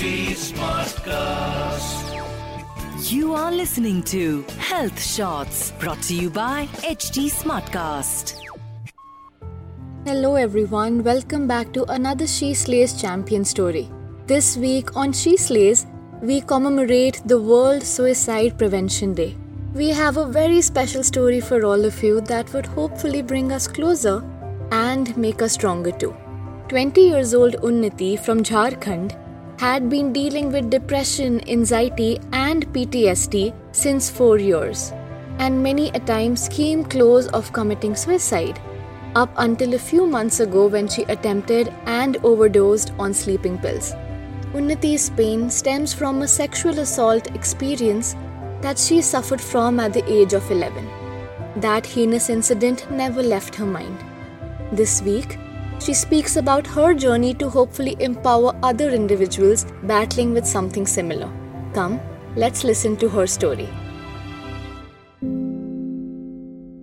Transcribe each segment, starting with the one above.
Smartcast. You are listening to Health Shots brought to you by HT Smartcast. Hello everyone, welcome back to another She Slays champion story. This week on She Slays, we commemorate the World Suicide Prevention Day. We have a very special story for all of you that would hopefully bring us closer and make us stronger too. 20 years old Unnati from Jharkhand had been dealing with depression, anxiety, and PTSD since 4 years, and many a times came close of committing suicide, up until a few months ago when she attempted and overdosed on sleeping pills. Unnati's pain stems from a sexual assault experience that she suffered from at the age of 11. That heinous incident never left her mind. This week, she speaks about her journey to hopefully empower other individuals battling with something similar. Come, let's listen to her story.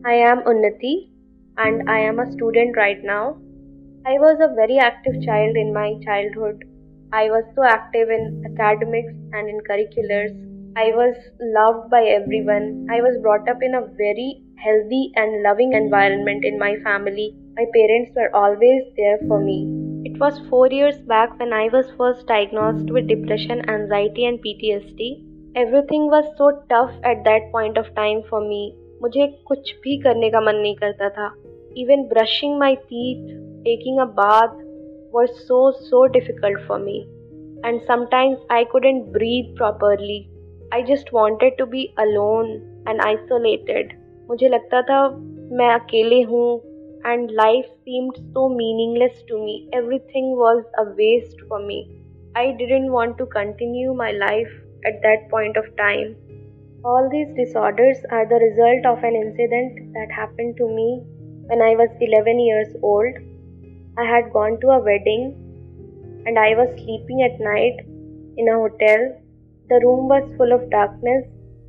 I am Unnati and I am a student right now. I was a very active child in my childhood I was so active in academics and in curriculars. I was loved by everyone. I was brought up in a very healthy and loving environment in my family. My parents were always there for me. It was four years back when I was first diagnosed with depression, anxiety, and PTSD. Everything was so tough at that point of time for me. मुझे कुछ भी करने का मन नहीं करता था Even brushing my teeth, taking a bath, was so so difficult for me and sometimes I couldn't breathe properly. I just wanted to be alone and isolated. मुझे लगता था मैं अकेले हूँ and life seemed so meaningless to me. Everything was a waste for me. I didn't want to continue my life at that point of time. All these disorders are the result of an incident that happened to me when I was 11 years old I had gone to a wedding and I was sleeping at night in a hotel. The room was full of darkness.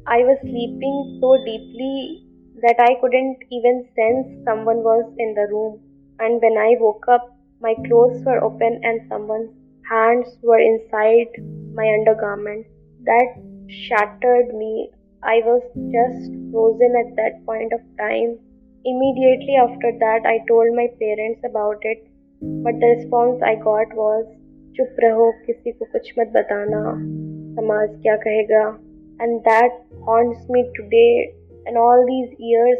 I was sleeping so deeply that I couldn't even sense someone was in the room. And when I woke up, my clothes were open and someone's hands were inside my undergarment. That shattered me. I was just frozen at that point of time. Immediately after that, I told my parents about it but the response I got was चुप रहो किसी को कुछ मत बताना समाज क्या कहेगा and that haunts me today and all these years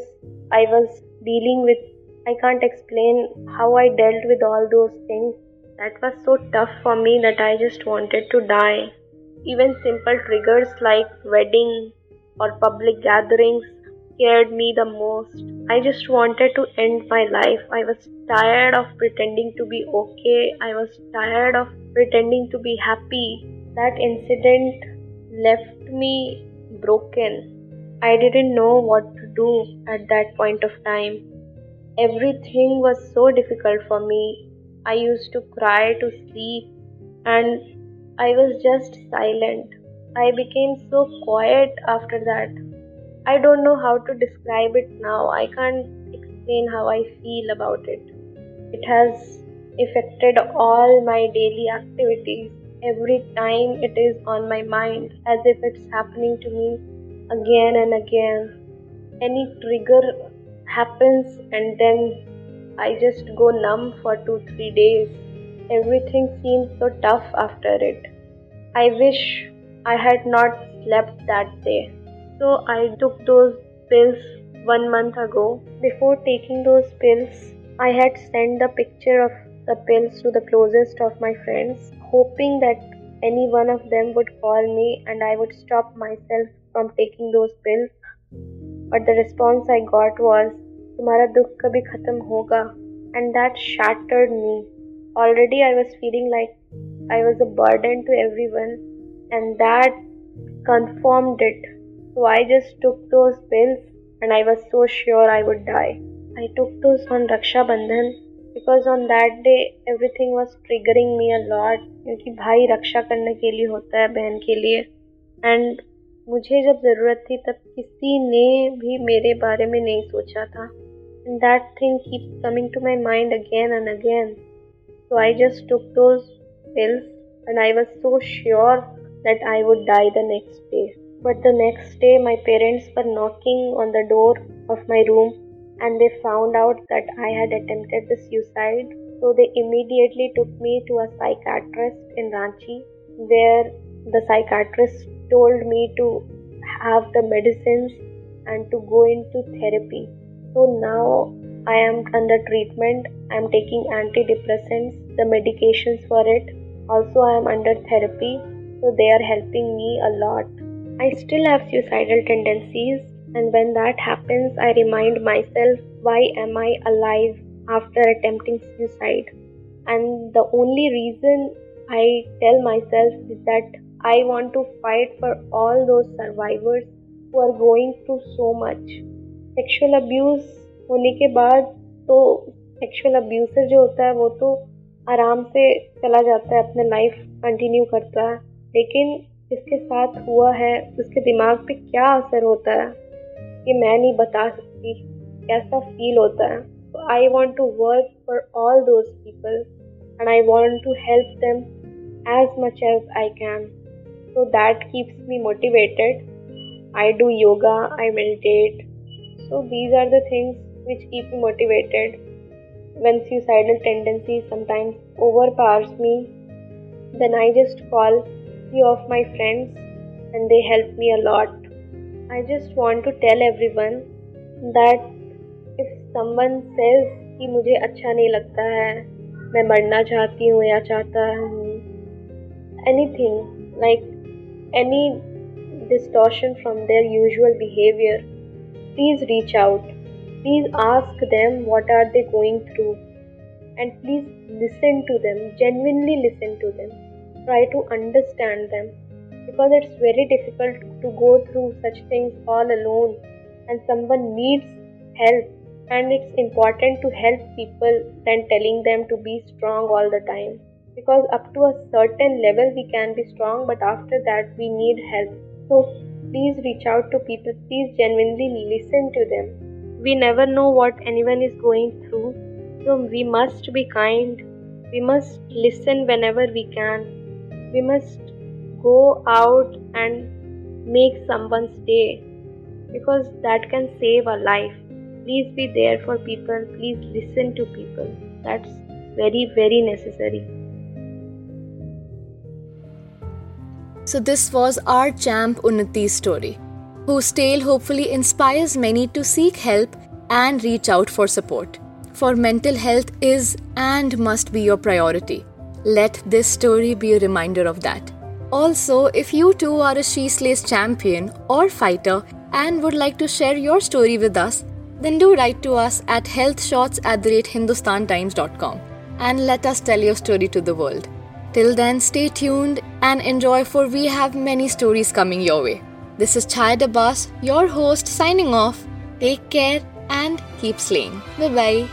I was dealing with. I can't explain how I dealt with all those things. That was so tough for me that I just wanted to die. Even simple triggers like wedding or public gatherings scared me the most. I just wanted to end my life. I was tired of pretending to be okay. I was tired of pretending to be happy. That incident left me broken. I didn't know what to do at that point of time. Everything was so difficult for me. I used to cry to sleep and I was just silent. I became so quiet after that. I don't know how to describe it now. I can't explain how I feel about it. It has affected all my daily activities. Every time it is on my mind, as if it's happening to me again and again. Any trigger happens, and then I just go numb for two, three days. Everything seems so tough after it. I wish I had not slept that day. So I took those pills one month ago. Before taking those pills, I had sent the picture of the pills to the closest of my friends, hoping that any one of them would call me and I would stop myself from taking those pills. But the response I got was, तुम्हारा दुख कभी खत्म होगा and that shattered me. Already I was feeling like I was a burden to everyone and that confirmed it. So I just took those pills and I was so sure I would die. I took those on Raksha Bandhan because on that day everything was triggering me a lot क्योंकि भाई रक्षा करने के लिए होता है बहन के लिए एंड मुझे जब ज़रूरत थी तब किसी ने भी मेरे बारे में नहीं सोचा था। And that thing keep coming to my mind again and again so I just took two and I was so sure that I would die the next day but the next day my parents were knocking on the door of my room and they found out that I had attempted the suicide so they immediately took me to a in Ranchi where the psychiatrist told me to have the medicines and to go into therapy. So now I am under treatment. I am taking antidepressants, the medications for it. Also, I am under therapy. So they are helping me a lot. I still have suicidal tendencies, and when that happens, I remind myself why am I alive after attempting suicide? And the only reason I tell myself is that I want to fight for all those survivors who are going through so much. Sexual abuse होने के बाद तो sexual अब्यूसर जो होता है वो तो आराम से चला जाता है, अपने लाइफ कंटिन्यू करता है। लेकिन जिसके साथ हुआ है, उसके दिमाग पे क्या असर होता है, ये मैं नहीं बता सकती, कैसा फील होता है। I want to work for all those people and I want to help them as much as I can so that keeps me motivated I do yoga I meditate so these are the things which keep me motivated when suicidal tendencies sometimes overpowers me, then I just call few of my friends and they help me a lot. I just want to tell everyone that if someone says कि मुझे अच्छा नहीं लगता है मैं मरना चाहती हूँ या चाहता हूँ anything like any distortion from their usual behavior please reach out. Please ask them what are they going through. And please listen to them genuinely listen to them. Try to understand them. Because it's very difficult to go through such things all alone. And someone needs help. And it's important to help people than telling them to be strong all the time because up to a certain level we can be strong but after that we need help. So please reach out to people. Please genuinely listen to them. We never know what anyone is going through. So we must be kind. We must listen whenever we can. We must go out and make someone's day because that can save a life. Please be there for people, please listen to people. That's very, very necessary. So, this was our champ Unnati's story, whose tale hopefully inspires many to seek help and reach out for support. For mental health is and must be your priority. Let this story be a reminder of that. Also, if you too are a She Slays champion or fighter and would like to share your story with us, then do write to us at healthshots at and let us tell your story to the world. Till then, stay tuned and enjoy for we have many stories coming your way. This is Chaya Abbas, your host, signing off. Take care and keep slaying. Bye bye.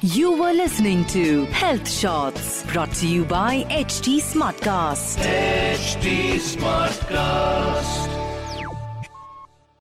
You were listening to Health Shots brought to you by HT Smartcast. HT Smartcast.